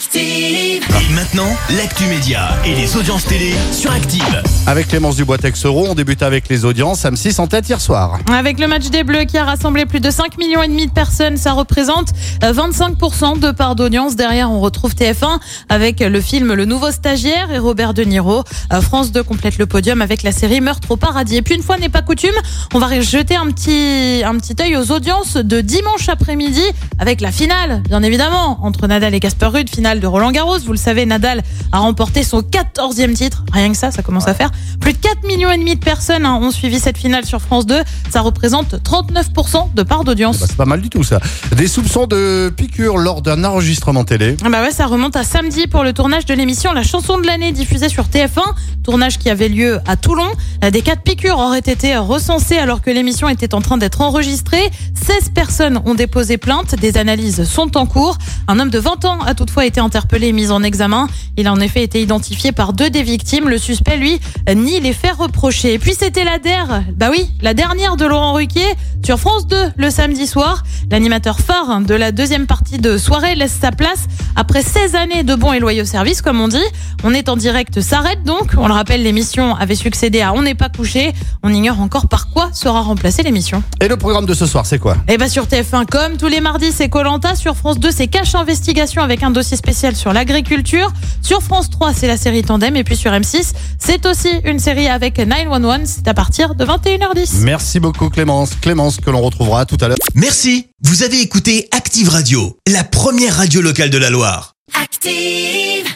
Active. Et maintenant, l'actu média et les audiences télé sur Active. Avec Clémence Dubois-Texero, on débute avec les audiences. M6 en tête hier soir. Avec le match des Bleus qui a rassemblé plus de 5 millions et demi de personnes, ça représente euh, 25% de part d'audience. Derrière, on retrouve TF1 avec le film Le Nouveau Stagiaire et Robert De Niro. Euh, France 2 complète le podium avec la série Meurtre au paradis. Et puis une fois n'est pas coutume, on va jeter un petit un petit œil aux audiences de dimanche après-midi avec la finale, bien évidemment, entre Nadal et Casper Ruud, finale de Roland Garros. Vous le savez, Nadal a remporté son 14e titre. Rien que ça, ça commence à faire. Plus de 4 millions et demi de personnes hein, ont suivi cette finale sur France 2. Ça représente 39% de part d'audience. Bah, c'est pas mal du tout ça. Des soupçons de piqûres lors d'un enregistrement télé. Ah Bah ouais, ça remonte à samedi pour le tournage de l'émission La chanson de l'année diffusée sur TF1, tournage qui avait lieu à Toulon. Des cas de piqûres auraient été recensés alors que l'émission était en train d'être enregistrée. 16 personnes ont déposé plainte, des analyses sont en cours. Un homme de 20 ans a toutefois été interpellé et mis en examen. Il a en effet été identifié par deux des victimes. Le suspect, lui, nie les faits reprochés. Et puis c'était la der, bah oui, la dernière de Laurent Ruquier sur France 2 le samedi soir. L'animateur phare de la deuxième partie de soirée laisse sa place après 16 années de bons et loyaux services, comme on dit. On est en direct, s'arrête donc. On le rappelle, l'émission avait succédé à On n'est pas couché. On ignore encore par quoi sera remplacée l'émission. Et le programme de ce soir, c'est quoi? Et bah sur TF1, comme tous les mardis, c'est Colanta. Sur France 2, c'est Cache Investigation avec un dossier spécial sur l'agriculture. Sur France 3, c'est la série Tandem. Et puis sur M6, c'est aussi une série avec 911. C'est à partir de 21h10. Merci beaucoup Clémence. Clémence que l'on retrouvera tout à l'heure. Merci, vous avez écouté Active Radio, la première radio locale de la Loire. Active.